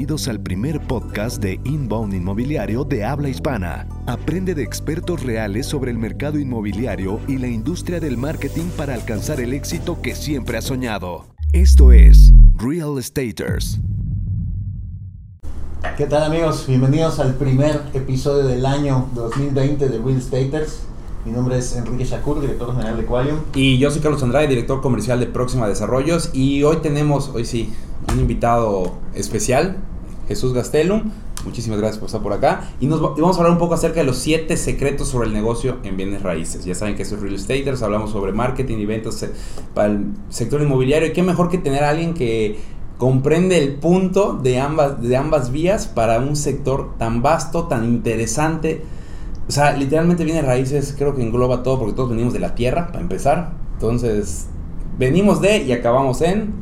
Bienvenidos al primer podcast de Inbound Inmobiliario de habla hispana. Aprende de expertos reales sobre el mercado inmobiliario y la industria del marketing para alcanzar el éxito que siempre has soñado. Esto es Real Estaters. ¿Qué tal amigos? Bienvenidos al primer episodio del año 2020 de Real Estaters. Mi nombre es Enrique Shakur, director general de Qualium. Y yo soy Carlos Andrade, director comercial de Próxima Desarrollos. Y hoy tenemos, hoy sí, un invitado especial, Jesús Gastelum. Muchísimas gracias por estar por acá. Y nos vamos a hablar un poco acerca de los siete secretos sobre el negocio en bienes raíces. Ya saben que es Real Estaters, hablamos sobre marketing y ventas eh, para el sector inmobiliario. Y qué mejor que tener a alguien que comprende el punto de ambas, de ambas vías para un sector tan vasto, tan interesante o sea, literalmente viene raíces, creo que engloba todo, porque todos venimos de la tierra, para empezar. Entonces, venimos de y acabamos en.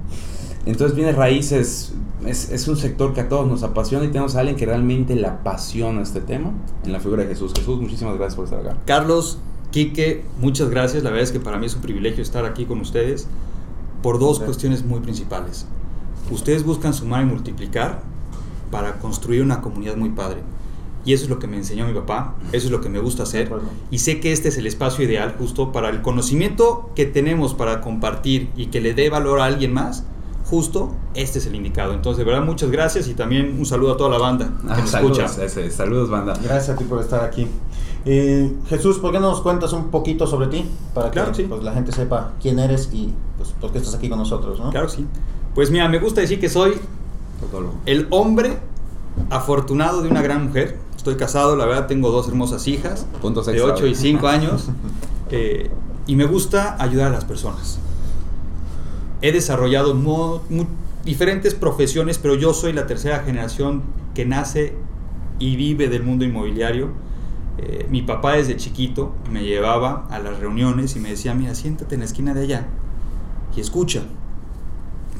Entonces, viene raíces, es, es, un sector que a todos nos apasiona y tenemos a alguien que realmente le apasiona este tema, en la figura de Jesús. Jesús, muchísimas gracias por estar acá. Carlos, Quique, muchas gracias. La verdad es que para mí es un privilegio estar aquí con ustedes por dos cuestiones muy principales. Ustedes buscan sumar y multiplicar para construir una comunidad muy padre y eso es lo que me enseñó mi papá, eso es lo que me gusta hacer. Y sé que este es el espacio ideal justo para el conocimiento que tenemos para compartir y que le dé valor a alguien más. Justo este es el indicado. Entonces, de verdad, muchas gracias y también un saludo a toda la banda que ah, saludos, escucha. saludos, banda. Gracias a ti por estar aquí. Eh, Jesús, ¿por qué no nos cuentas un poquito sobre ti? Para que pues, la gente sepa quién eres y pues, por qué estás aquí con nosotros, ¿no? Claro, sí. Pues mira, me gusta decir que soy el hombre afortunado de una gran mujer Estoy casado, la verdad tengo dos hermosas hijas de 8 y 5 años eh, y me gusta ayudar a las personas. He desarrollado diferentes profesiones, pero yo soy la tercera generación que nace y vive del mundo inmobiliario. Eh, mi papá desde chiquito me llevaba a las reuniones y me decía, mira, siéntate en la esquina de allá y escucha.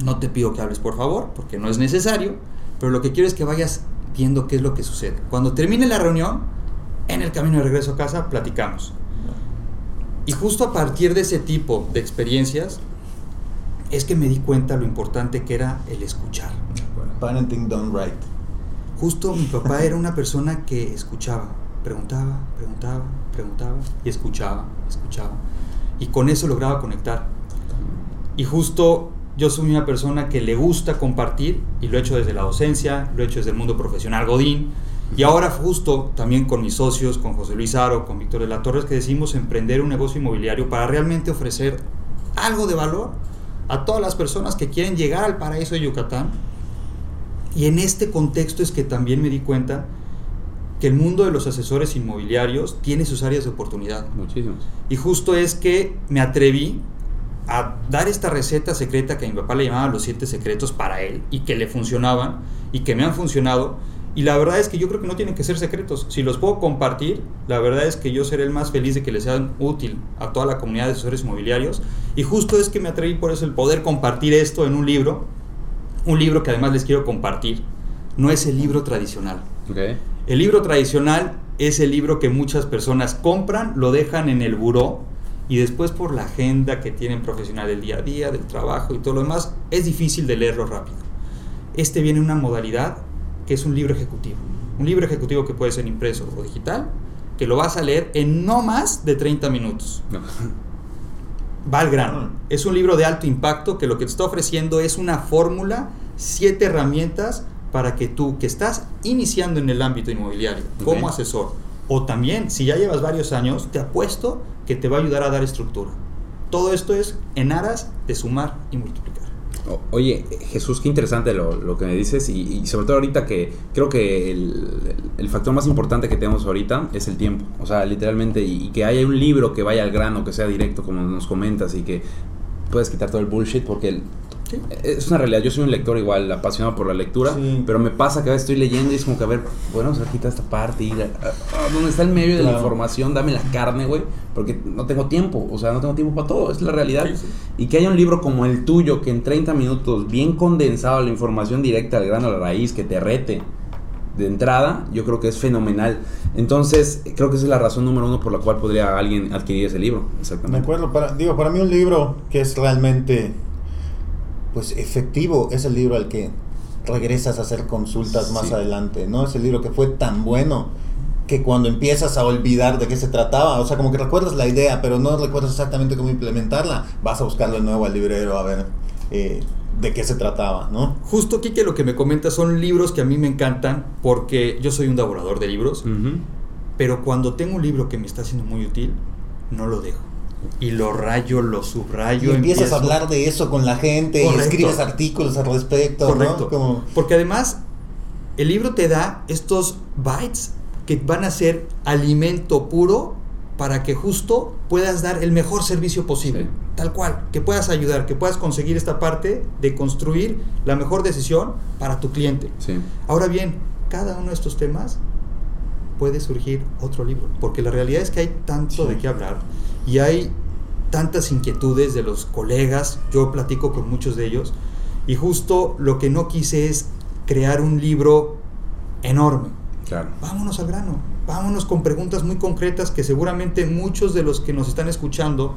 No te pido que hables, por favor, porque no es necesario, pero lo que quiero es que vayas viendo qué es lo que sucede. Cuando termine la reunión, en el camino de regreso a casa, platicamos. Y justo a partir de ese tipo de experiencias, es que me di cuenta lo importante que era el escuchar. Parenting done right. Justo mi papá era una persona que escuchaba, preguntaba, preguntaba, preguntaba y escuchaba, escuchaba. Y con eso lograba conectar. Y justo yo soy una persona que le gusta compartir y lo he hecho desde la docencia, lo he hecho desde el mundo profesional Godín y ahora justo también con mis socios, con José Luis Aro, con Víctor de la Torres, que decidimos emprender un negocio inmobiliario para realmente ofrecer algo de valor a todas las personas que quieren llegar al paraíso de Yucatán. Y en este contexto es que también me di cuenta que el mundo de los asesores inmobiliarios tiene sus áreas de oportunidad. Muchísimos. Y justo es que me atreví a dar esta receta secreta que mi papá le llamaba los siete secretos para él y que le funcionaban y que me han funcionado. Y la verdad es que yo creo que no tienen que ser secretos. Si los puedo compartir, la verdad es que yo seré el más feliz de que les sean útil a toda la comunidad de asesores inmobiliarios. Y justo es que me atreví por eso el poder compartir esto en un libro. Un libro que además les quiero compartir. No es el libro tradicional. El libro tradicional es el libro que muchas personas compran, lo dejan en el buró y después por la agenda que tienen profesional del día a día, del trabajo y todo lo demás, es difícil de leerlo rápido. Este viene en una modalidad que es un libro ejecutivo. Un libro ejecutivo que puede ser impreso o digital, que lo vas a leer en no más de 30 minutos. Va al grano. Es un libro de alto impacto que lo que te está ofreciendo es una fórmula, siete herramientas para que tú que estás iniciando en el ámbito inmobiliario como asesor, o también si ya llevas varios años, te apuesto que te va a ayudar a dar estructura. Todo esto es en aras de sumar y multiplicar. Oye, Jesús, qué interesante lo, que me dices y, sobre todo ahorita que creo que el, factor más importante que tenemos ahorita es el tiempo. O sea, literalmente, y, y, que haya un libro que vaya al grano, que sea directo, como nos comentas, y que puedes quitar todo el bullshit, porque el, es una realidad, yo soy un lector igual, apasionado por la lectura, pero me pasa que a veces estoy leyendo y es como que, a ver, bueno, se quita esta parte y ah, ah, donde está el medio de la información, dame la carne, güey, porque no tengo tiempo, o sea, no tengo tiempo para todo, es la realidad. Y que haya un libro como el tuyo, que en 30 minutos, bien condensado, la información directa al grano, a la raíz, que te rete de entrada, yo creo que es fenomenal. Entonces, creo que esa es la razón número uno por la cual podría alguien adquirir ese libro. Exactamente. Me acuerdo, para, digo, para mí un libro que es realmente pues efectivo es el libro al que regresas a hacer consultas más adelante, ¿no? Ese libro que fue tan bueno que cuando empiezas a olvidar de qué se trataba, o sea, como que recuerdas la idea, pero no recuerdas exactamente cómo implementarla, vas a buscarlo de nuevo al librero a ver eh, de qué se trataba, ¿no? Justo que lo que me comentas son libros que a mí me encantan porque yo soy un devorador de libros, pero cuando tengo un libro que me está siendo muy útil, no lo dejo y lo rayo, lo subrayo. Y empiezas a hablar de eso con la gente y escribes artículos al respecto. Correcto. Porque además el libro te da estos bytes que van a ser alimento puro para que justo puedas dar el mejor servicio posible. Tal cual, que puedas ayudar, que puedas conseguir esta parte de construir la mejor decisión para tu cliente. Ahora bien, cada uno de estos temas puede surgir otro libro, porque la realidad es que hay tanto de qué hablar y hay tantas inquietudes de los colegas, yo platico con muchos de ellos, y justo lo que no quise es crear un libro enorme. Claro. Vámonos al grano, vámonos con preguntas muy concretas que seguramente muchos de los que nos están escuchando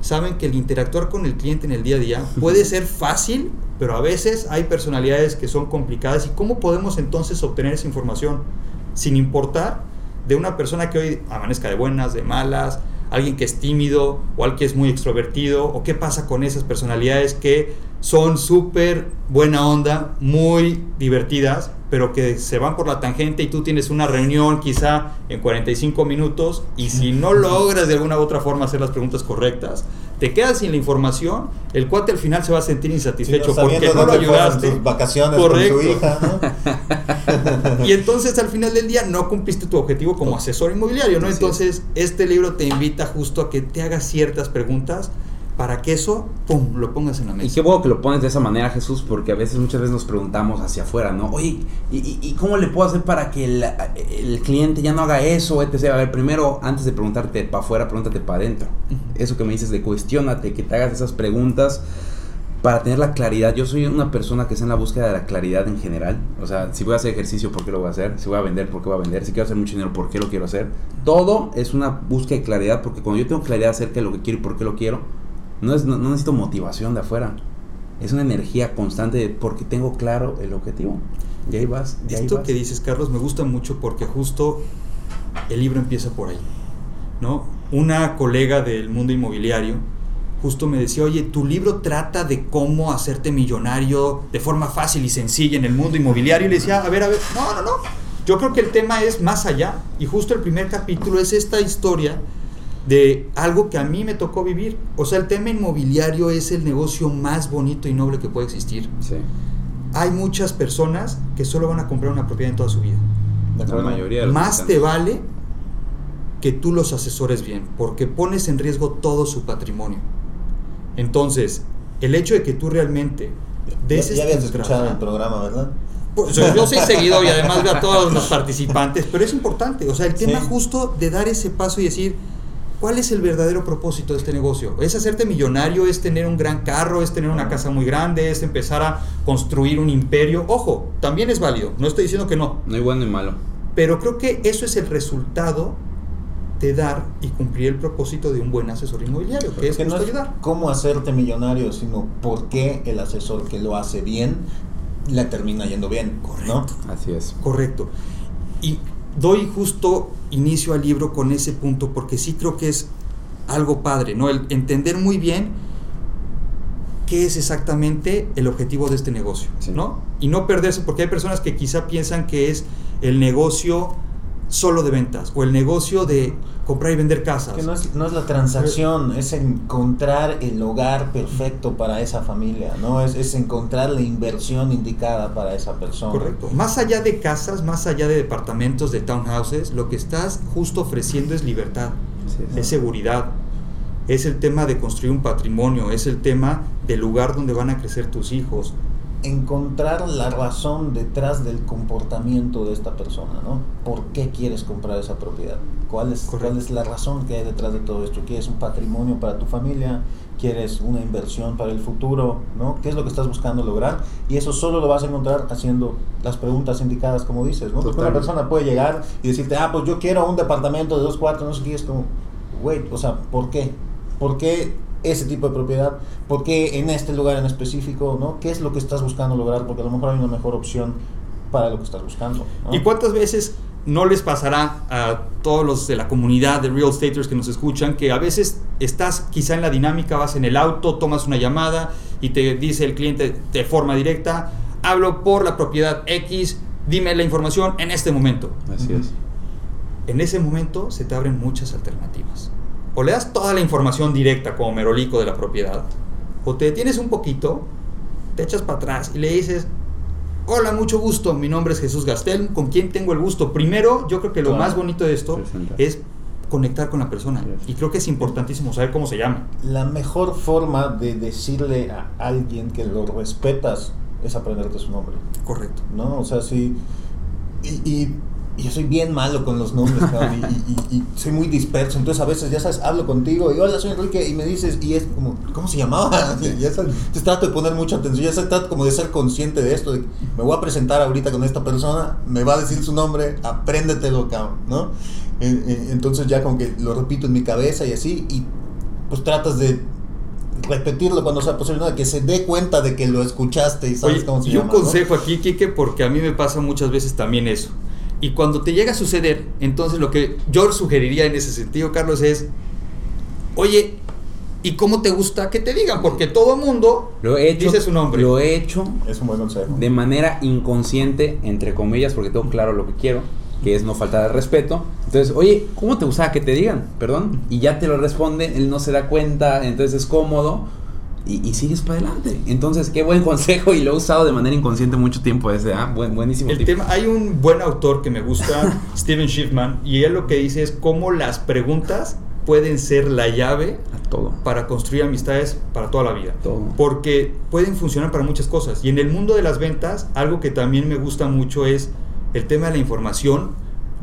saben que el interactuar con el cliente en el día a día puede ser fácil, pero a veces hay personalidades que son complicadas. ¿Y cómo podemos entonces obtener esa información? Sin importar de una persona que hoy amanezca de buenas, de malas, alguien que es tímido o alguien que es muy extrovertido, o qué pasa con esas personalidades que son súper buena onda, muy divertidas, pero que se van por la tangente y tú tienes una reunión quizá en 45 minutos y si no logras de alguna u otra forma hacer las preguntas correctas, te quedas sin la información, el cuate al final se va a sentir insatisfecho porque no lo ayudaste. vacaciones Correcto. Con su hija, y entonces al final del día no cumpliste tu objetivo como asesor inmobiliario, ¿no? Entonces este libro te invita justo a que te hagas ciertas preguntas para que eso, pum, lo pongas en la mesa. Y qué bueno que lo pones de esa manera, Jesús, porque a veces, muchas veces nos preguntamos hacia afuera, ¿no? Oye, ¿y, cómo le puedo hacer para que el, cliente ya no haga eso, etc? A ver, primero, antes de preguntarte para afuera, pregúntate para adentro. Eso que me dices de cuestionate, que te hagas esas preguntas para tener la claridad. Yo soy una persona que está en la búsqueda de la claridad en general. O sea, si voy a hacer ejercicio, ¿por qué lo voy a hacer? Si voy a vender, ¿por qué voy a vender? Si quiero hacer mucho dinero, ¿por qué lo quiero hacer? Todo es una búsqueda de claridad, porque cuando yo tengo claridad acerca de lo que quiero y por qué lo quiero, no, es, no, necesito motivación de afuera. Es una energía constante porque tengo claro el objetivo. Y ahí vas. Esto que dices, Carlos, me gusta mucho porque justo el libro empieza por ahí. ¿no? Una colega del mundo inmobiliario justo me decía, oye, tu libro trata de cómo hacerte millonario de forma fácil y sencilla en el mundo inmobiliario. Y le decía, a ver, a ver, no, no, no. Yo creo que el tema es más allá. Y justo el primer capítulo es esta historia de algo que a mí me tocó vivir. O sea, el tema inmobiliario es el negocio más bonito y noble que puede existir. Sí. Hay muchas personas que solo van a comprar una propiedad en toda su vida. La mayoría Más te vale que tú los asesores bien, porque pones en riesgo todo su patrimonio. Entonces, el hecho de que tú realmente des Ya, ya habías escuchado el programa, ¿verdad? Pues, yo soy seguido y además veo a todos los participantes, pero es importante, o sea, el tema justo de dar ese paso y decir, ¿Cuál es el verdadero propósito de este negocio? ¿Es hacerte millonario? ¿Es tener un gran carro? ¿Es tener una casa muy grande? ¿Es empezar a construir un imperio? Ojo, también es válido. No estoy diciendo que no. No hay bueno ni malo. Pero creo que eso es el resultado de dar y cumplir el propósito de un buen asesor inmobiliario, que es, que no es cómo hacerte millonario, sino por qué el asesor que lo hace bien le termina yendo bien, Correcto. Así es. Correcto. Y doy justo inicio al libro con ese punto porque sí creo que es algo padre, ¿no? El entender muy bien qué es exactamente el objetivo de este negocio, ¿no? Y no perderse, porque hay personas que quizá piensan que es el negocio solo de ventas o el negocio de comprar y vender casas. Que no es, no es la transacción, es encontrar el hogar perfecto para esa familia, ¿no? Es, es, encontrar la inversión indicada para esa persona. Correcto. Más allá de casas, más allá de departamentos, de townhouses, lo que estás justo ofreciendo es libertad, es seguridad, es el tema de construir un patrimonio, es el tema del lugar donde van a crecer tus hijos, encontrar la razón detrás del comportamiento de esta persona, ¿no? ¿Por qué quieres comprar esa propiedad? ¿Cuál es, ¿Cuál es la razón que hay detrás de todo esto? ¿Quieres un patrimonio para tu familia? ¿Quieres una inversión para el futuro? ¿no? ¿Qué es lo que estás buscando lograr? Y eso solo lo vas a encontrar haciendo las preguntas indicadas, como dices, ¿no? Porque una persona puede llegar y decirte, ah, pues yo quiero un departamento de dos cuartos, no sé qué, es como, wait, o sea, ¿por qué? ¿Por qué ese tipo de propiedad? ¿Por qué en este lugar en específico? ¿no? ¿Qué es lo que estás buscando lograr? Porque a lo mejor hay una mejor opción para lo que estás buscando. ¿no? ¿Y cuántas veces no les pasará a todos los de la comunidad de real estaters que nos escuchan que a veces estás quizá en la dinámica, vas en el auto, tomas una llamada y te dice el cliente de forma directa, hablo por la propiedad X, dime la información en este momento. Así es. En ese momento se te abren muchas alternativas. O le das toda la información directa como merolico de la propiedad, o te detienes un poquito, te echas para atrás y le dices, hola, mucho gusto, mi nombre es Jesús Gastel, ¿con quién tengo el gusto? Primero, yo creo que lo Claro. más bonito de esto Presenta. es conectar con la persona. Y creo que es importantísimo saber cómo se llama. La mejor forma de decirle a alguien que lo respetas es aprenderte su nombre. Correcto. ¿no? O sea, sí. Y, y- y yo soy bien malo con los nombres, cabrón, y, y- y soy muy disperso. Entonces, a veces, ya sabes, hablo contigo y hola, soy Enrique, y me dices, y es como, ¿cómo se llamaba? Y ya sabes, te trato de poner mucha atención, ya sabes, trato como de ser consciente de esto, de que me voy a presentar ahorita con esta persona, me va a decir su nombre, apréndetelo, cabrón, ¿no? Eh, eh, Entonces, ya como que lo repito en mi cabeza y así, y pues tratas de repetirlo cuando sea posible, ¿no? que se dé cuenta de que lo escuchaste y sabes Oye, cómo se y llama. un ¿no? consejo aquí, Kike, porque a mí me pasa muchas veces también eso. Y cuando te llega a suceder, entonces lo que yo sugeriría en ese sentido, Carlos, es, oye, ¿y cómo te gusta que te digan? Porque todo mundo Lo he hecho. dice su nombre. Lo he hecho Es un buen consejo. de manera inconsciente, entre comillas, porque tengo claro lo que quiero, que es no faltar de respeto. Entonces, oye, ¿cómo te gustaba que te digan? Perdón. Y ya te lo responde, él no se da cuenta, entonces es cómodo y, y sigues para adelante. Entonces, qué buen consejo y lo he usado de manera inconsciente mucho tiempo ese. Ah, buen, buenísimo. El tema, hay un buen autor que me gusta, Steven Schiffman, y él lo que dice es cómo las preguntas pueden ser la llave A todo. para construir amistades para toda la vida. Todo. Porque pueden funcionar para muchas cosas. Y en el mundo de las ventas, algo que también me gusta mucho es el tema de la información.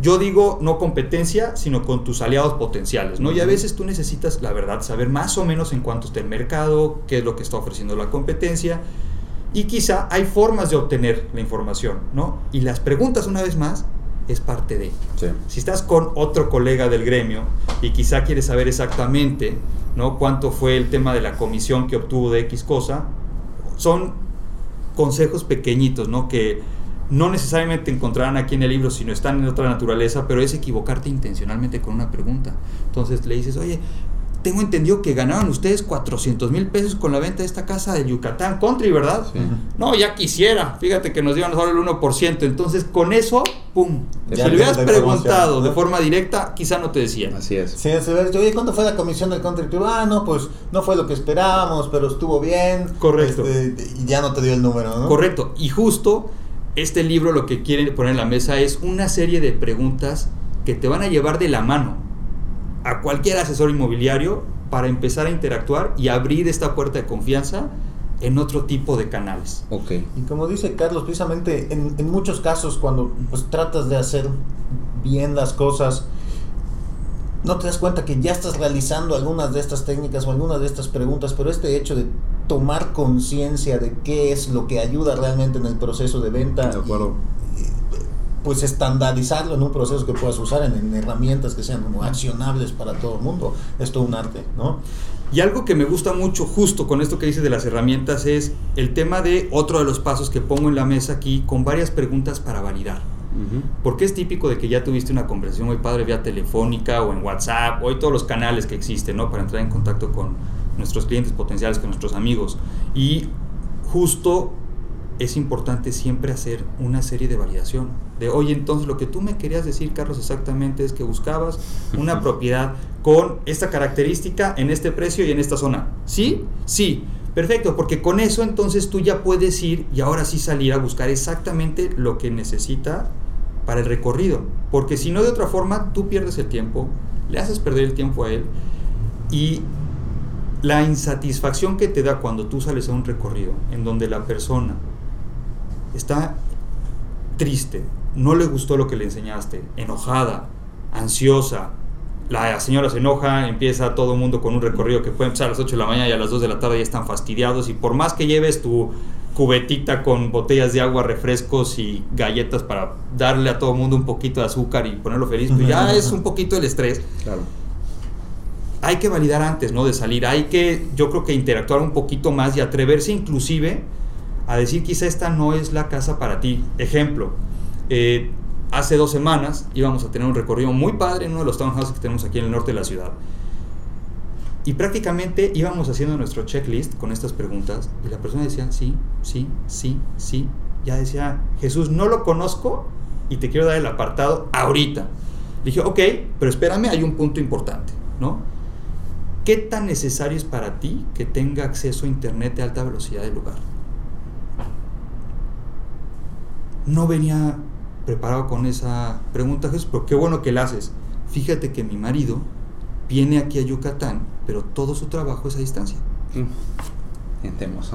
Yo digo no competencia, sino con tus aliados potenciales, ¿no? Y a veces tú necesitas, la verdad, saber más o menos en cuánto está el mercado, qué es lo que está ofreciendo la competencia. Y quizá hay formas de obtener la información, ¿no? Y las preguntas, una vez más, es parte de. Sí. Si estás con otro colega del gremio y quizá quieres saber exactamente ¿no? cuánto fue el tema de la comisión que obtuvo de X cosa, son consejos pequeñitos, ¿no? Que no necesariamente encontrarán aquí en el libro, sino están en otra naturaleza, pero es equivocarte intencionalmente con una pregunta. Entonces le dices, oye, tengo entendido que ganaron ustedes 400 mil pesos con la venta de esta casa de Yucatán Country, ¿verdad? Sí. No, ya quisiera. Fíjate que nos dieron solo el 1%. Entonces, con eso, ¡pum! Ya si le hubieras preguntado de forma directa, quizá no te decían. Así es. Sí, se ve, oye, ¿cuánto fue la comisión del country tour? Ah, no, pues no fue lo que esperábamos, pero estuvo bien. Correcto. Este, y ya no te dio el número, ¿no? Correcto. Y justo este libro lo que quiere poner en la mesa es una serie de preguntas que te van a llevar de la mano a cualquier asesor inmobiliario para empezar a interactuar y abrir esta puerta de confianza en otro tipo de canales. Ok. Y como dice Carlos, precisamente en, en muchos casos cuando pues, tratas de hacer bien las cosas, no te das cuenta que ya estás realizando algunas de estas técnicas o algunas de estas preguntas, pero este hecho de tomar conciencia de qué es lo que ayuda realmente en el proceso de venta, De acuerdo. y, y, pues estandarizarlo en un proceso que puedas usar en, en herramientas que sean como accionables para todo el mundo, es todo un arte, ¿no? Y algo que me gusta mucho justo con esto que dices de las herramientas es el tema de otro de los pasos que pongo en la mesa aquí con varias preguntas para validar. Porque es típico de que ya tuviste una conversación muy padre vía telefónica o en WhatsApp, hoy todos los canales que existen, ¿no? Para entrar en contacto con nuestros clientes potenciales, con nuestros amigos. Y justo es importante siempre hacer una serie de validación. De, oye, entonces lo que tú me querías decir, Carlos, exactamente es que buscabas una propiedad con esta característica, en este precio y en esta zona. ¿Sí? Sí. Perfecto, porque con eso entonces tú ya puedes ir y ahora sí salir a buscar exactamente lo que necesita para el recorrido. Porque si no, de otra forma, tú pierdes el tiempo, le haces perder el tiempo a él y la insatisfacción que te da cuando tú sales a un recorrido en donde la persona está triste, no le gustó lo que le enseñaste, enojada, ansiosa, la señora se enoja, empieza todo el mundo con un recorrido que puede empezar a las 8 de la mañana y a las 2 de la tarde ya están fastidiados y por más que lleves tu cubetita con botellas de agua, refrescos y galletas para darle a todo el mundo un poquito de azúcar y ponerlo feliz, pues ya es un poquito el estrés. Claro. hay que validar antes, ¿no? De salir, hay que, yo creo que interactuar un poquito más y atreverse inclusive a decir quizá esta no es la casa para ti. Ejemplo, eh, hace dos semanas íbamos a tener un recorrido muy padre en uno de los townhouses que tenemos aquí en el norte de la ciudad. Y prácticamente íbamos haciendo nuestro checklist con estas preguntas y la persona decía, sí, sí, sí, sí. Ya decía, Jesús, no lo conozco y te quiero dar el apartado ahorita. dije, ok, pero espérame, hay un punto importante, ¿no? ¿Qué tan necesario es para ti que tenga acceso a internet de alta velocidad del lugar? No venía preparado con esa pregunta, Jesús, pero qué bueno que la haces. Fíjate que mi marido viene aquí a Yucatán, pero todo su trabajo es a distancia. Mm.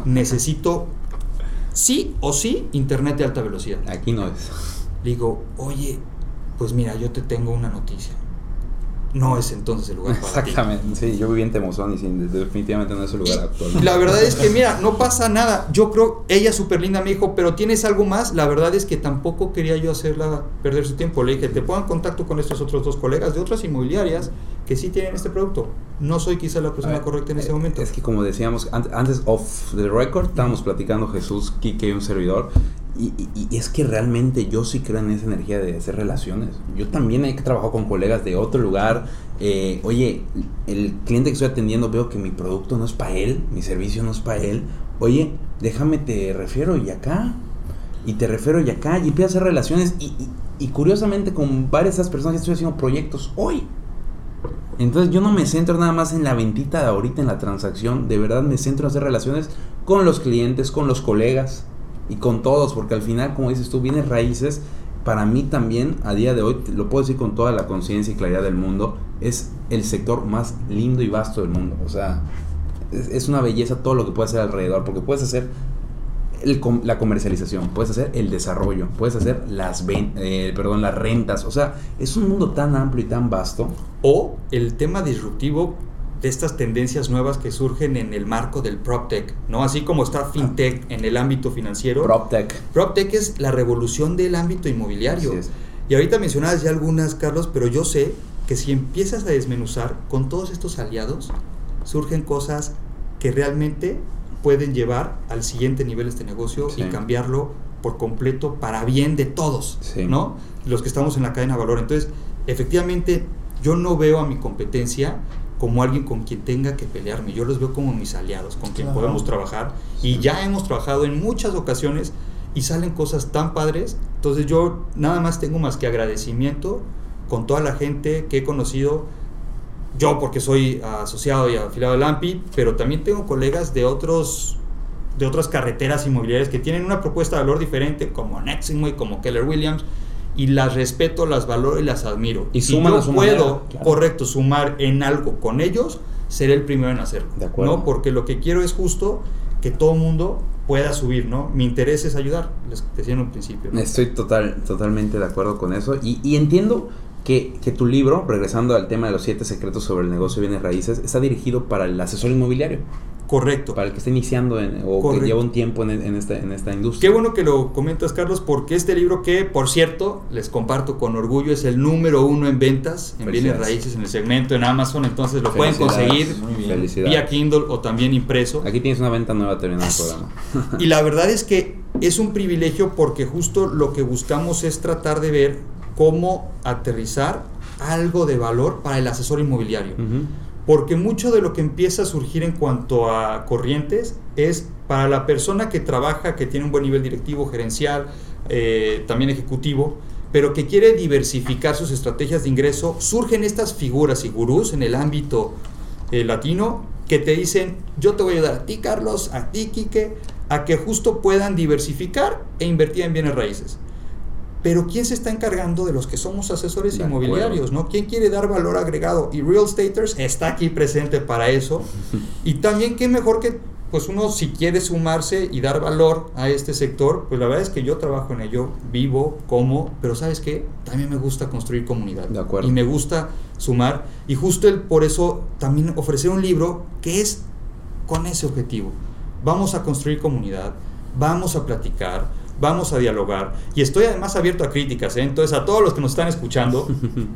Necesito sí o sí internet de alta velocidad. Aquí no es. Digo, oye, pues mira, yo te tengo una noticia no es entonces el lugar para Exactamente, sí, yo viví en Temozón y definitivamente no es el lugar actual. La verdad es que, mira, no pasa nada. Yo creo, ella súper linda, me dijo, pero ¿tienes algo más? La verdad es que tampoco quería yo hacerla perder su tiempo. Le dije, te pongo en contacto con estos otros dos colegas de otras inmobiliarias que sí tienen este producto. No soy quizá la persona correcta en ese momento. Es que como decíamos, antes off the record, estábamos platicando Jesús, Kike y un servidor, y, es que realmente yo sí creo en esa energía de hacer relaciones. Yo también he trabajado con colegas de otro lugar. Eh, oye, el cliente que estoy atendiendo veo que mi producto no es para él, mi servicio no es para él. Oye, déjame te refiero y acá. Y te refiero y acá. Y empiezo a hacer relaciones. Y, curiosamente con varias de esas personas estoy haciendo proyectos hoy. Entonces yo no me centro nada más en la ventita de ahorita, en la transacción. De verdad me centro en hacer relaciones con los clientes, con los colegas y con todos, porque al final, como dices tú, vienes raíces. Para mí también, a día de hoy, lo puedo decir con toda la conciencia y claridad del mundo, es el sector más lindo y vasto del mundo. O sea, es, una belleza todo lo que puedes hacer alrededor, porque puedes hacer el, la comercialización, puedes hacer el desarrollo, puedes hacer las, eh, perdón, las rentas. O sea, es un mundo tan amplio y tan vasto. O el tema disruptivo de estas tendencias nuevas que surgen en el marco del PropTech, ¿no? Así como está FinTech en el ámbito financiero. PropTech. PropTech es la revolución del ámbito inmobiliario. Y ahorita mencionabas ya algunas, Carlos, pero yo sé que si empiezas a desmenuzar con todos estos aliados, surgen cosas que realmente pueden llevar al siguiente nivel este negocio y cambiarlo por completo para bien de todos, ¿no? Los que estamos en la cadena de valor. Entonces, efectivamente, yo no veo a mi competencia como alguien con quien tenga que pelearme. Yo los veo como mis aliados, con quien podemos trabajar. Y ya hemos trabajado en muchas ocasiones y salen cosas tan padres. Entonces yo nada más tengo más que agradecimiento con toda la gente que he conocido. Yo porque soy asociado y afiliado al AMPI, pero también tengo colegas de otros de otras carreteras inmobiliarias que tienen una propuesta de valor diferente, como Nexingway, como Keller Williams, y las respeto, las valoro y las admiro. Y si yo puedo, correcto, sumar en algo con ellos, seré el primero en hacerlo. De acuerdo. ¿no? Porque lo que quiero es justo que todo el mundo pueda subir, ¿no? Mi interés es ayudar, les decía en un principio. Estoy total, totalmente de acuerdo con eso. Y, y entiendo que, que, tu libro, regresando al tema de los siete secretos sobre el negocio de bienes raíces, está dirigido para el asesor inmobiliario. Correcto. Para el que está iniciando o que lleva un tiempo en, esta, en esta industria. Qué bueno que lo comentas, Carlos, porque este libro que, por cierto, les comparto con orgullo, es el número uno en ventas en bienes raíces en el segmento en Amazon, entonces lo pueden conseguir vía Kindle o también impreso. Aquí tienes una venta nueva terminando el programa. y la verdad es que es un privilegio porque justo lo que buscamos es tratar de ver cómo aterrizar algo de valor para el asesor inmobiliario porque mucho de lo que empieza a surgir en cuanto a corrientes es para la persona que trabaja, que tiene un buen nivel directivo, gerencial, eh, también ejecutivo, pero que quiere diversificar sus estrategias de ingreso, surgen estas figuras y gurús en el ámbito eh, latino que te dicen, yo te voy a ayudar a ti, Carlos, a ti, Quique, a que justo puedan diversificar e invertir en bienes raíces. Pero ¿quién se está encargando de los que somos asesores inmobiliarios? ¿no? ¿Quién quiere dar valor agregado? Y Real Staters está aquí presente para eso. y también qué mejor que pues uno si quiere sumarse y dar valor a este sector, pues la verdad es que yo trabajo en ello, vivo, como, pero sabes qué, también me gusta construir comunidad. De acuerdo. Y me gusta sumar. Y justo el, por eso también ofrecer un libro que es con ese objetivo. Vamos a construir comunidad, vamos a platicar, vamos a dialogar. Y estoy además abierto a críticas, ¿eh? entonces a todos los que nos están escuchando,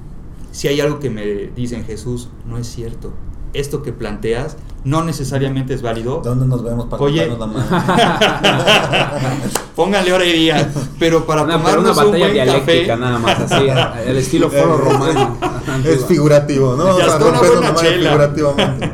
si hay algo que me dicen Jesús, no es cierto. esto que planteas no necesariamente es válido. ¿Dónde nos vemos para Oye. la mano? Póngale hora y día, pero para Una, pero tomarnos una un batalla buen dialéctica café, nada más, así, el estilo foro romano. Es figurativo, ¿no? Ya O sea, una buena chela. figurativamente.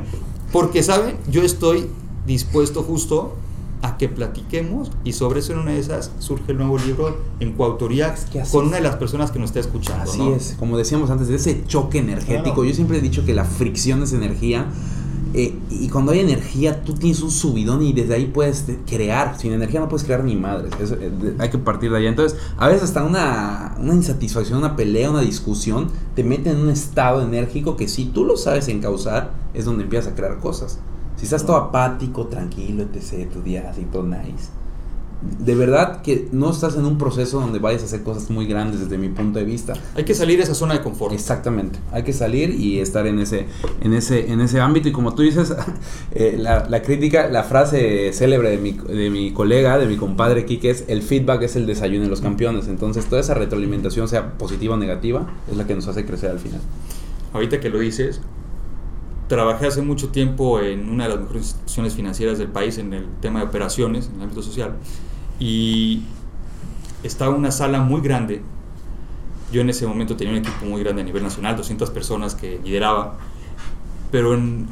porque saben, yo estoy dispuesto justo a que platiquemos y sobre eso en una de esas surge el nuevo libro en coautoría que con es. una de las personas que nos está escuchando. Así ¿no? es, como decíamos antes, de ese choque energético. Claro. Yo siempre he dicho que la fricción es energía. eh, y cuando hay energía, tú tienes un subidón y desde ahí puedes de- crear. Sin energía no puedes crear ni madres. Eh, hay que partir de allá. Entonces, a veces hasta una, una insatisfacción, una pelea, una discusión, te mete en un estado enérgico que si tú lo sabes encauzar, es donde empiezas a crear cosas. Si estás todo apático, tranquilo, etc., tu día así todo nice. De verdad que no estás en un proceso donde vayas a hacer cosas muy grandes desde mi punto de vista. Hay que salir de esa zona de confort. Exactamente, hay que salir y estar en ese, en ese, en ese ámbito y como tú dices, eh, la, la crítica, la frase célebre de mi, de mi colega, de mi compadre Kike es el feedback es el desayuno de los campeones, entonces toda esa retroalimentación, sea positiva o negativa, es la que nos hace crecer al final. Ahorita que lo dices, trabajé hace mucho tiempo en una de las mejores instituciones financieras del país en el tema de operaciones, en el ámbito social, y estaba una sala muy grande. Yo en ese momento tenía un equipo muy grande a nivel nacional, 200 personas que lideraba, pero en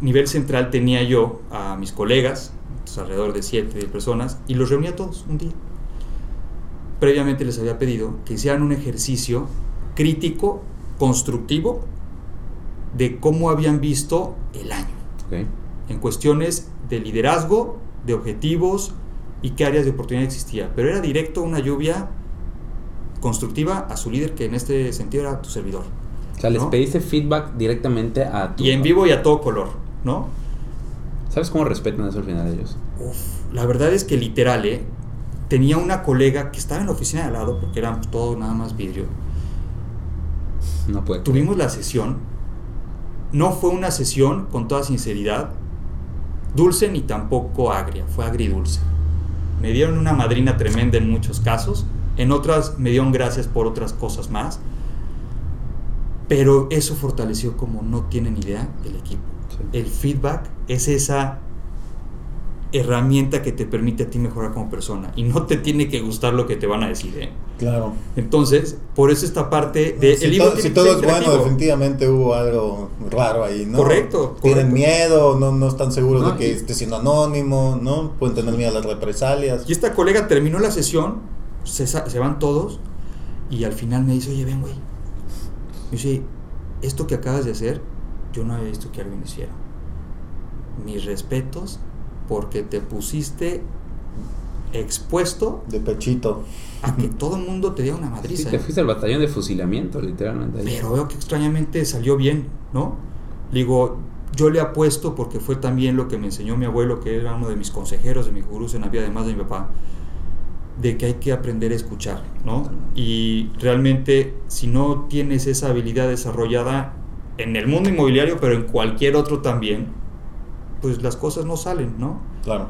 nivel central tenía yo a mis colegas, alrededor de 7 personas, y los reunía todos un día. Previamente les había pedido que hicieran un ejercicio crítico, constructivo, de cómo habían visto el año, ¿ok? en cuestiones de liderazgo, de objetivos y qué áreas de oportunidad existía. Pero era directo una lluvia constructiva a su líder, que en este sentido era tu servidor. O sea, les pediste feedback directamente a tu... Y en vivo y a todo color, ¿no? ¿Sabes cómo respetan eso al final ellos? Uf, la verdad es que literal, ¿eh? Tenía una colega que estaba en la oficina de al lado, porque eran todo nada más vidrio. No puede. Tuvimos la sesión. No fue una sesión, con toda sinceridad, dulce ni tampoco agria, fue agridulce. Me dieron una madrina tremenda en muchos casos, en otras me dieron gracias por otras cosas más, pero eso fortaleció como no tienen idea el equipo. Sí. El feedback es esa herramienta que te permite a ti mejorar como persona y no te tiene que gustar lo que te van a decir, ¿eh? Claro. Entonces, por eso esta parte de si, el libro to- si todo es bueno, definitivamente hubo algo raro ahí, ¿no? Correcto, Tienen correcto. miedo, no, no están seguros No, de que y- esté siendo anónimo, ¿no? Pueden tener miedo a las represalias. Y esta colega terminó la sesión, se, se van todos y al final me dice, oye, ven, güey. Me dice, esto que acabas de hacer, yo no había visto que alguien hiciera. Mis respetos porque te pusiste expuesto De pechito. a que todo el mundo te diera una Sí, madriza. te ¿eh? fuiste al batallón de fusilamiento, literalmente. ahí. Pero veo que extrañamente salió bien, ¿no? Digo, yo le apuesto porque fue también lo que me enseñó mi abuelo, que era uno de mis consejeros, de mis gurús en la vida, además de mi papá, de que hay que aprender a escuchar, ¿no? Y realmente, si no tienes esa habilidad desarrollada en el mundo inmobiliario, pero en cualquier otro también, pues las cosas no salen, ¿no? Claro.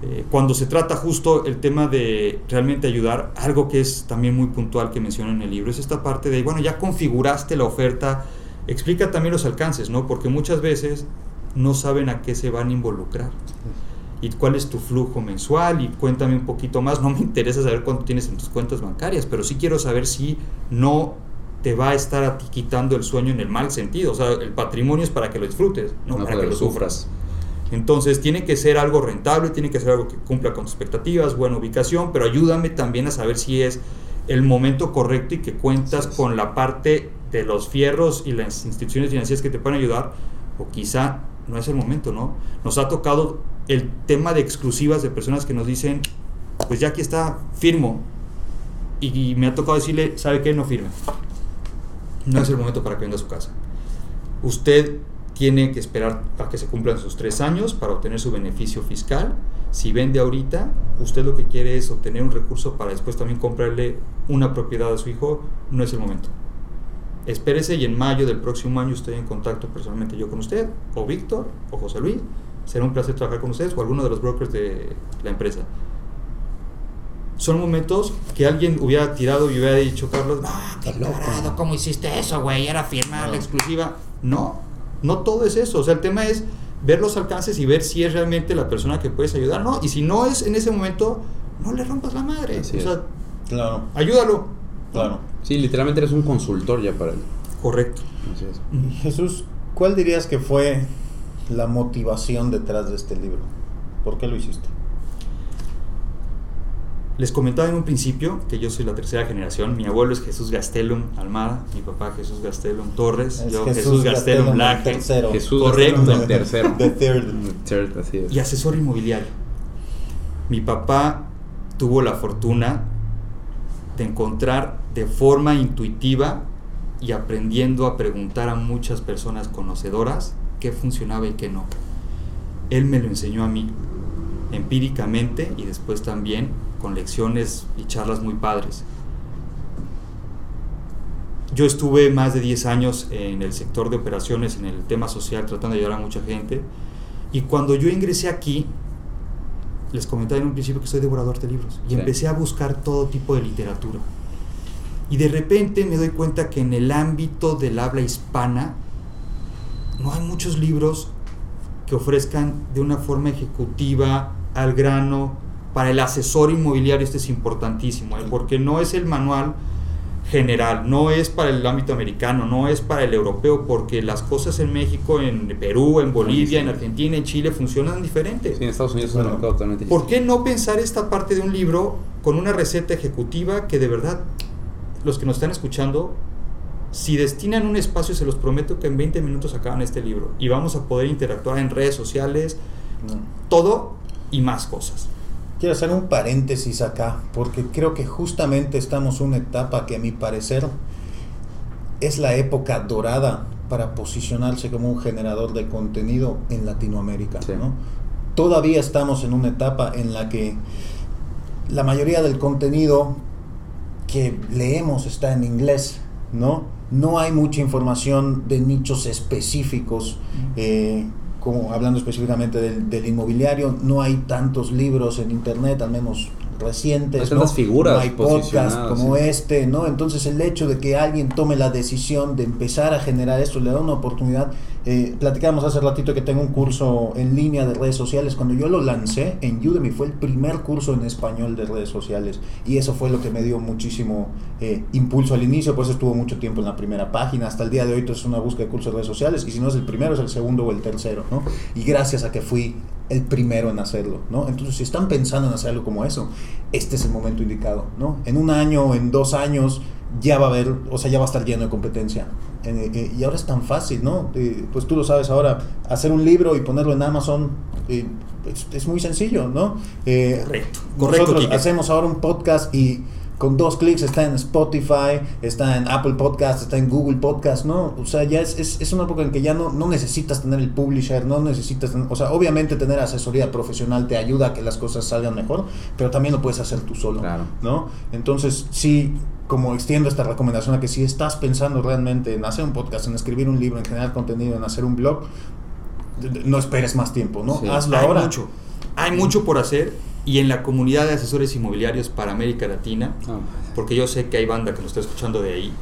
Eh, cuando se trata justo el tema de realmente ayudar, algo que es también muy puntual que menciono en el libro, es esta parte de, bueno, ya configuraste la oferta, explica también los alcances, ¿no? Porque muchas veces no saben a qué se van a involucrar. ¿Y cuál es tu flujo mensual? Y cuéntame un poquito más. No me interesa saber cuánto tienes en tus cuentas bancarias, pero sí quiero saber si no te va a estar a ti quitando el sueño en el mal sentido. O sea, el patrimonio es para que lo disfrutes, no, No para para que lo sufras. Entonces tiene que ser algo rentable, tiene que ser algo que cumpla con tus expectativas, buena ubicación, pero ayúdame también a saber si es el momento correcto y que cuentas con la parte de los fierros y las instituciones financieras que te pueden ayudar, o quizá no es el momento, ¿no? Nos ha tocado el tema de exclusivas de personas que nos dicen, pues ya aquí está, firmo. Y me ha tocado decirle, ¿sabe qué? No firme. No es el momento para que venga a su casa. Usted tiene que esperar a que se cumplan sus tres años para obtener su beneficio fiscal. Si vende ahorita, usted lo que quiere es obtener un recurso para después también comprarle una propiedad a su hijo, no es el momento. Espérese y en mayo del próximo año estoy en contacto personalmente yo con usted, o Víctor, o José Luis. Será un placer trabajar con ustedes o alguno de los brokers de la empresa. Son momentos que alguien hubiera tirado y hubiera dicho, Carlos, no, qué loco. tarado, ¿cómo hiciste eso, güey? Era firmar la exclusiva. No, No todo es eso. O sea, el tema es ver los alcances y ver si es realmente la persona que puedes ayudar, ¿no? Y si no es en ese momento, no le rompas la madre. Así o es. sea, Claro, ayúdalo. claro. Sí, literalmente eres un consultor ya para él. Correcto. Así es. Jesús, ¿cuál dirías que fue la motivación detrás de este libro? ¿Por qué lo hiciste? Les comentaba en un principio que yo soy la tercera generación. Mi abuelo es Jesús Gastelum Almada, mi papá Jesús Gastelum Torres, Es yo Jesús, Gastelum tercero. Jesús Correcto. Gastelum, el tercero. The third. El third, así es. y asesor inmobiliario. Mi papá tuvo la fortuna de encontrar de forma intuitiva y aprendiendo a preguntar a muchas personas conocedoras qué funcionaba y qué no. Él me lo enseñó a mí, empíricamente y después también con lecciones y charlas muy padres. Yo estuve más de 10 años en el sector de operaciones, en el tema social, tratando de ayudar a mucha gente. Y cuando yo ingresé aquí, les comentaba en un principio que soy devorador de libros. Y Sí. empecé a buscar todo tipo de literatura. Y de repente me doy cuenta que en el ámbito del habla hispana no hay muchos libros que ofrezcan de una forma ejecutiva, al grano, para el asesor inmobiliario esto es importantísimo, ¿eh? porque no es el manual general, no es para el ámbito americano, no es para el europeo, porque las cosas en México, en Perú, en Bolivia, en Argentina, en Chile funcionan diferente. Sí, en Estados Unidos es un Bueno, mercado totalmente ¿Por qué no pensar esta parte de un libro con una receta ejecutiva que de verdad los que nos están escuchando, si destinan un espacio, se los prometo que en 20 minutos acaban este libro y vamos a poder interactuar en redes sociales, No. todo y más cosas. Quiero hacer un paréntesis acá, porque creo que justamente estamos en una etapa que a mi parecer es la época dorada para posicionarse como un generador de contenido en Latinoamérica. Sí. ¿no? Todavía estamos en una etapa en la que la mayoría del contenido que leemos está en inglés, ¿no? No hay mucha información de nichos específicos, eh, como hablando específicamente del, del inmobiliario, no hay tantos libros en internet, al menos recientes, Hay ¿no? figuras No hay como sí. este, ¿no? Entonces el hecho de que alguien tome la decisión de empezar a generar esto le da una oportunidad. Eh, platicábamos hace ratito que tengo un curso en línea de redes sociales. Cuando yo lo lancé en Udemy fue el primer curso en español de redes sociales y eso fue lo que me dio muchísimo eh, impulso al inicio, por eso estuvo mucho tiempo en la primera página. Hasta el día de hoy es una búsqueda de cursos de redes sociales y si no es el primero es el segundo o el tercero, ¿no? Y gracias a que fui el primero en hacerlo, ¿no? Entonces, si están pensando en hacer algo como eso, este es el momento indicado, ¿no? En un año en dos años ya va a haber, o sea, ya va a estar lleno de competencia. Eh, eh, y ahora es tan fácil, ¿no? Eh, pues tú lo sabes ahora, hacer un libro y ponerlo en Amazon eh, es, es muy sencillo, ¿no? Eh, Correcto, correcto, Nosotros hacemos ahora un podcast y con dos clics está en Spotify, está en Apple Podcast, está en Google Podcast, ¿no? O sea, ya es, es, es una época en que ya no, no necesitas tener el publisher, no necesitas, o sea, obviamente tener asesoría profesional te ayuda a que las cosas salgan mejor, pero también lo puedes hacer tú solo, Claro. ¿no? Entonces, sí, como extiendo esta recomendación a que si estás pensando realmente en hacer un podcast, en escribir un libro, en generar contenido, en hacer un blog, no esperes más tiempo, ¿no? Sí. Hazlo hay ahora. mucho, hay mucho por hacer y en la comunidad de asesores inmobiliarios para América Latina, Ah, porque yo sé que hay banda que nos está escuchando de ahí,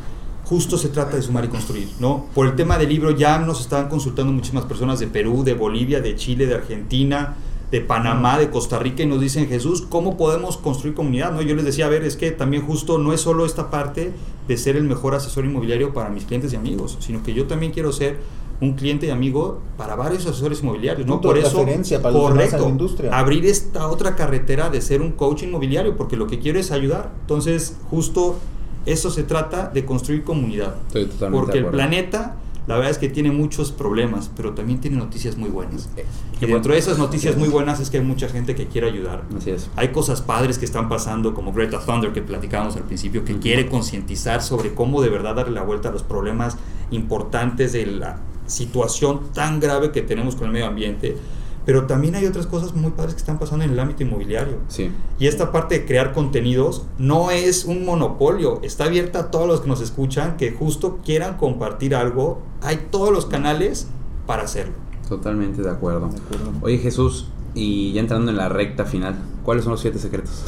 justo se trata de sumar y construir, ¿no? Por el tema del libro ya nos estaban consultando muchísimas personas de Perú, de Bolivia, de Chile, de Argentina, de Panamá, de Costa Rica y nos dicen, Jesús, ¿cómo podemos construir comunidad? ¿No? Yo les decía, a ver, es que también justo no es solo esta parte de ser el mejor asesor inmobiliario para mis clientes y amigos, sino que yo también quiero ser un cliente y amigo para varios asesores inmobiliarios, ¿no? Punto Por eso, para en la correcto, industria. abrir esta otra carretera de ser un coach inmobiliario, porque lo que quiero es ayudar. Entonces, justo eso se trata de construir comunidad. Estoy totalmente Porque de el planeta, la verdad es que tiene muchos problemas, pero también tiene noticias muy buenas. Eh, Y dentro de esas noticias muy buenas es que hay mucha gente que quiere ayudar. Así es. Hay cosas padres que están pasando, como Greta Thunder, que platicábamos al principio, que quiere concientizar sobre cómo de verdad darle la vuelta a los problemas importantes de la situación tan grave que tenemos con el medio ambiente. Pero también hay otras cosas muy padres que están pasando en el ámbito inmobiliario. Sí. Y esta parte de crear contenidos no es un monopolio, está abierta a todos los que nos escuchan que justo quieran compartir algo. Hay todos los canales para hacerlo. Totalmente de acuerdo. De acuerdo. Oye Jesús, y ya entrando en la recta final, ¿cuáles son los siete secretos?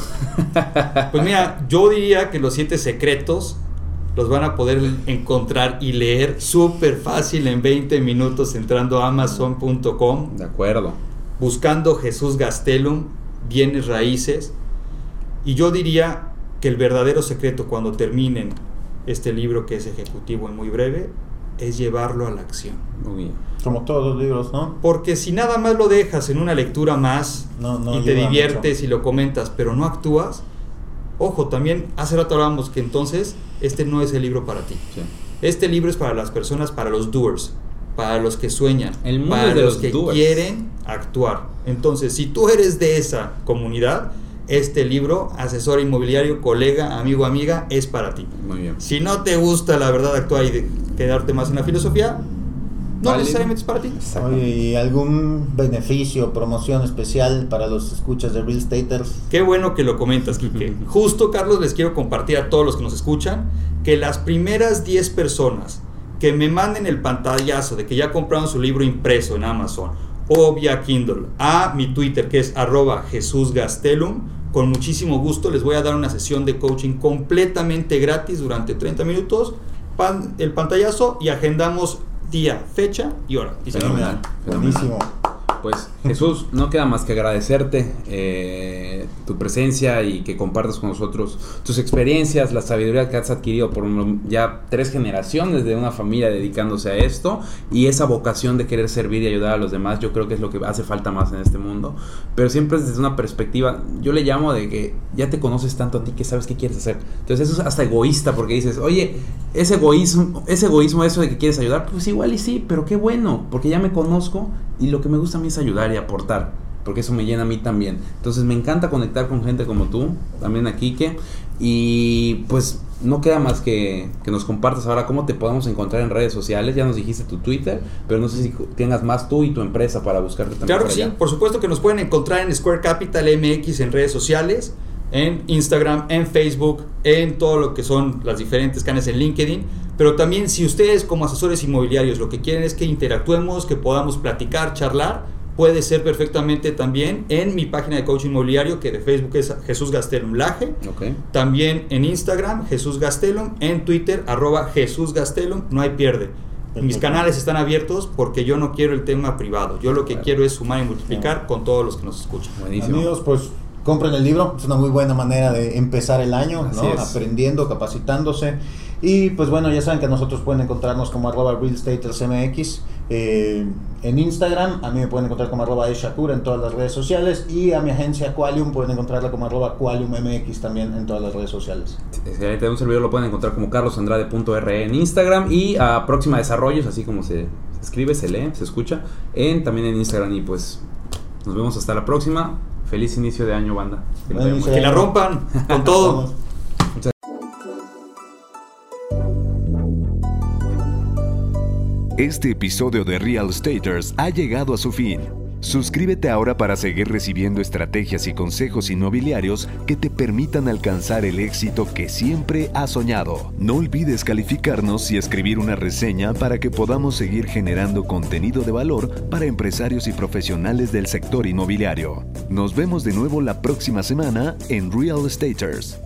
Pues mira, yo diría que los siete secretos los van a poder encontrar y leer súper fácil en 20 minutos entrando a amazon.com, De acuerdo. buscando Jesús Gastelum, bienes raíces. Y yo diría que el verdadero secreto cuando terminen este libro que es ejecutivo y muy breve es llevarlo a la acción. Muy bien. Como todos los libros, ¿no? Porque si nada más lo dejas en una lectura más No, no y te diviertes mucho. y lo comentas, pero no actúas, ojo, también hace rato hablábamos que entonces este no es el libro para ti. Sí. Este libro es para las personas, para los doers, para los que sueñan, El mundo para de los, los que doers. quieren actuar. Entonces, si tú eres de esa comunidad, este libro, asesor inmobiliario, colega, amigo, amiga, es para ti. Muy bien. Si no te gusta la verdad actuar y de- quedarte más en la filosofía, no necesariamente es para ti. Oye, ¿y algún beneficio, promoción especial para los escuchas de Real Estaters? Qué bueno que lo comentas, Quique. Justo, Carlos, les quiero compartir a todos los que nos escuchan que las primeras 10 personas que me manden el pantallazo de que ya compraron su libro impreso en Amazon o vía Kindle a mi Twitter, que es arroba Jesús Gastelum, con muchísimo gusto les voy a dar una sesión de coaching completamente gratis durante 30 minutos, pan- el pantallazo y agendamos día, fecha y hora. Y se Fenomenal. Fenomenal. Buenísimo. Pues Jesús, no queda más que agradecerte eh, tu presencia y que compartas con nosotros tus experiencias, la sabiduría que has adquirido por un- ya tres generaciones de una familia dedicándose a esto y esa vocación de querer servir y ayudar a los demás, yo creo que es lo que hace falta más en este mundo. Pero siempre es desde una perspectiva, yo le llamo de que ya te conoces tanto a ti que sabes qué quieres hacer. Entonces eso es hasta egoísta porque dices, oye, ese egoísmo, ese egoísmo, eso de que quieres ayudar, pues igual y sí, pero qué bueno, porque ya me conozco y lo que me gusta a mí es ayudar y aportar, porque eso me llena a mí también. Entonces me encanta conectar con gente como tú, también a Quique, y pues no queda más que, que nos compartas ahora cómo te podemos encontrar en redes sociales. Ya nos dijiste tu Twitter, pero no sé si tengas más tú y tu empresa para buscarte también. Claro que sí, allá. por supuesto que nos pueden encontrar en Square Capital MX en redes sociales, en Instagram, en Facebook, en todo lo que son las diferentes canales en LinkedIn. Pero también si ustedes como asesores inmobiliarios lo que quieren es que interactuemos, que podamos platicar, charlar, puede ser perfectamente también en mi página de coaching inmobiliario que de Facebook es Jesús Gastelum Laje. Ok. También en Instagram, Jesús Gastelum. En Twitter, arroba Jesús Gastelum. No hay pierde. Mis Perfecto. canales están abiertos porque yo no quiero el tema privado. Yo lo que Claro. quiero es sumar y multiplicar con todos los que nos escuchan. Buenísimo. Amigos, pues compren el libro, es una muy buena manera de empezar el año, ¿no? aprendiendo, capacitándose. Y pues bueno, ya saben que nosotros pueden encontrarnos como arroba realstatersmx eh, en Instagram, a mí me pueden encontrar como arroba eshakur en todas las redes sociales y a mi agencia Qualium pueden encontrarla como arroba qualiummx también en todas las redes sociales. Excelente, un servidor lo pueden encontrar como carlosandrade.re en Instagram y a Próxima Desarrollos, así como se, se escribe, se lee, se escucha, en, también en Instagram. Y pues nos vemos hasta la próxima. Feliz inicio de año, banda. Que la rompan con todo. Este episodio de Real Staters ha llegado a su fin. Suscríbete ahora para seguir recibiendo estrategias y consejos inmobiliarios que te permitan alcanzar el éxito que siempre has soñado. No olvides calificarnos y escribir una reseña para que podamos seguir generando contenido de valor para empresarios y profesionales del sector inmobiliario. Nos vemos de nuevo la próxima semana en Real Staters.